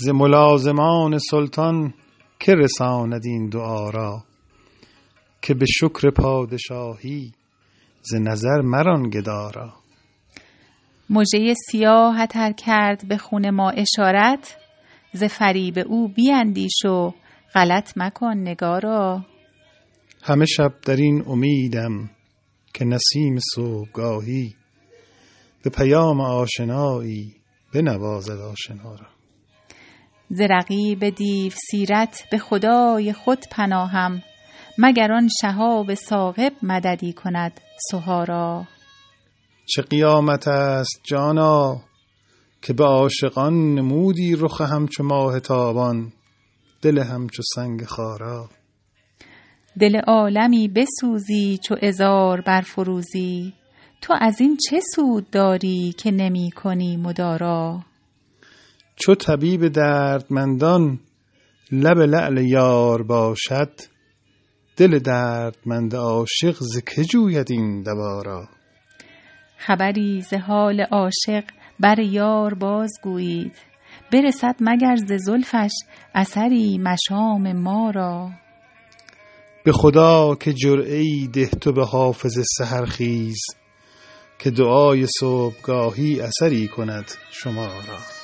ز ملازمان سلطان که رساند این دعا را؟ که به شکر پادشاهی ز نظر مران گدارا مژه سیاه تر کرد به خون ما اشارت ز فریب او بیاندیش و غلط مکن نگارا همه شب در این امیدم که نسیم صبحگاهی به پیام آشنایی بنوازد آشنا را. ز رقیب دیو سیرت به خدای خود پناهم مگر آن شهاب ثاقب مددی کند سها را چه قیامت است جانا که به عاشقان نمودی رخ همچو ماه تابان دل همچو سنگ خارا. دل عالمی بسوزی چو عذار برفروزی تو از این چه سود داری که نمی کنی مدارا؟ چو طبیب دردمندان لب لعل یار باشد دل دردمند عاشق ز که جوید این دوا را؟ خبری ز حال عاشق بر یار بازگویید برسد مگر ز زلفش اثری مشام ما را؟ به خدا که جرعه ای ده تو به حافظ سحرخیز که دعای صبحگاهی اثری کند شما را.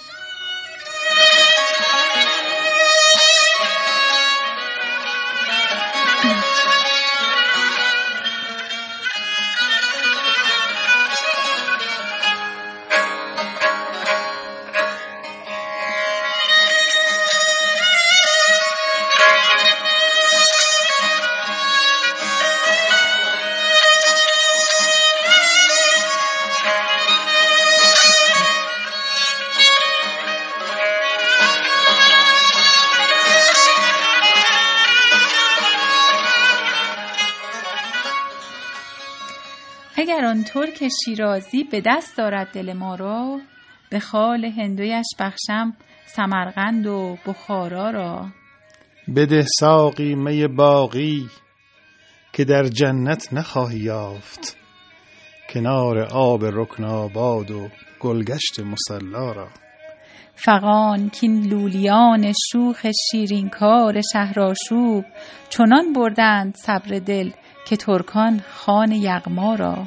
اگر آن ترک شیرازی به دست دارد دل ما را به خال هندویش بخشم سمرقند و بخارا را. بده ساقی می باقی که در جنت نخواهی یافت. کنار آب رکن آباد و گلگشت مصلا را. فغان کین لولیان شوخ شیرین کار شهرآشوب چنان بردند صبر دل که ترکان خوان یغما را.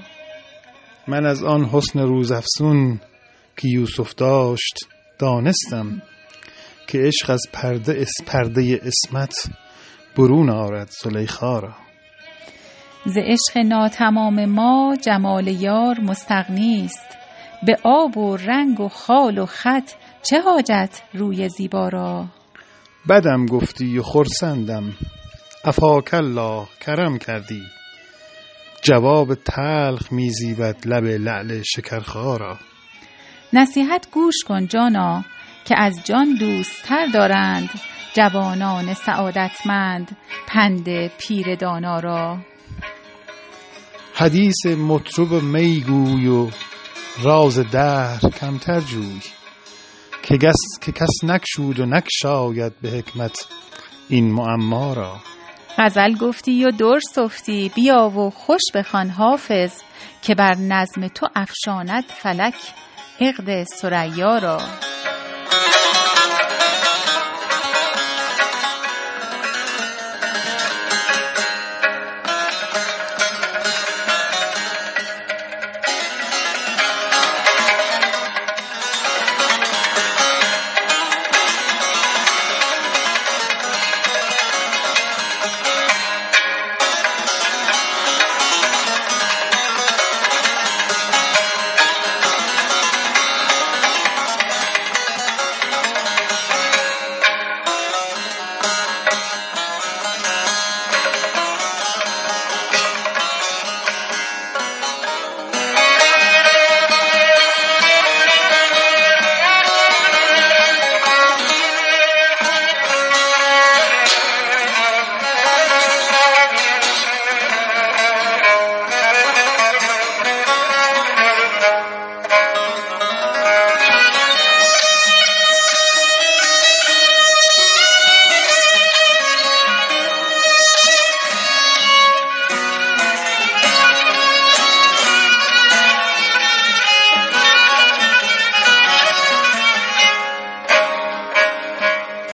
من از آن حسن روزافزون که یوسف داشت دانستم که عشق از پرده اس پرده اسمت برون آرد زلیخا را. ز عشق ناتمام ما جمال یار مستغنی است. به آب و رنگ و خال و خط چه حاجت روی زیبا را؟ بدم گفتی و خرسندم. عفاک الله کرم کردی. جواب تلخ میزیبد لب لعل شکرخارا نصیحت گوش کن جانا که از جان دوستتر دارند جوانان سعادتمند پند پیر دانا را. حدیث مطرب میگوی و راز دهر کمتر جوی. که کس نگشود و نگشاید به حکمت این معما را. غزل گفتی و در سفتی بیا و خوش بخوان حافظ که بر نظم تو افشاند فلک عقد ثریا را.